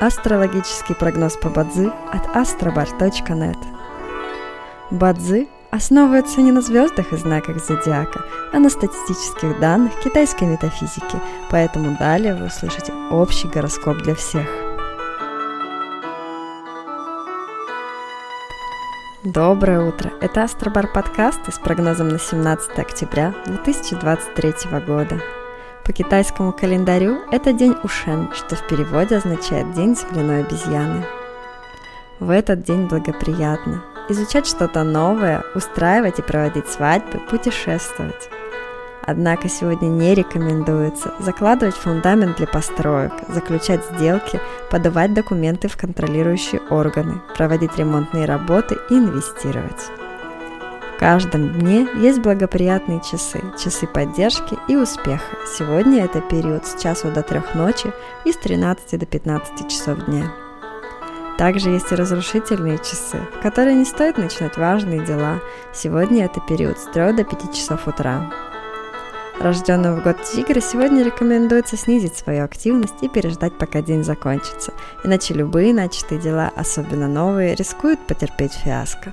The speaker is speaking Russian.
Астрологический прогноз по Бадзи от astrobar.net Бадзи основывается не на звездах и знаках зодиака, а на статистических данных китайской метафизики, поэтому далее вы услышите общий гороскоп для всех. Доброе утро! Это Астробар подкаст с прогнозом на 17 октября 2023 года. По китайскому календарю это день Ушен, что в переводе означает День земляной обезьяны. В этот день благоприятно изучать что-то новое, устраивать и проводить свадьбы, путешествовать. Однако сегодня не рекомендуется закладывать фундамент для построек, заключать сделки, подавать документы в контролирующие органы, проводить ремонтные работы и инвестировать. В каждом дне есть благоприятные часы, часы поддержки и успеха. Сегодня это период с часу до трех ночи и с 13 до 15 часов дня. Также есть и разрушительные часы, в которые не стоит начинать важные дела. Сегодня это период с 3 до 5 часов утра. Рожденным в год тигра сегодня рекомендуется снизить свою активность и переждать, пока день закончится, иначе любые начатые дела, особенно новые, рискуют потерпеть фиаско.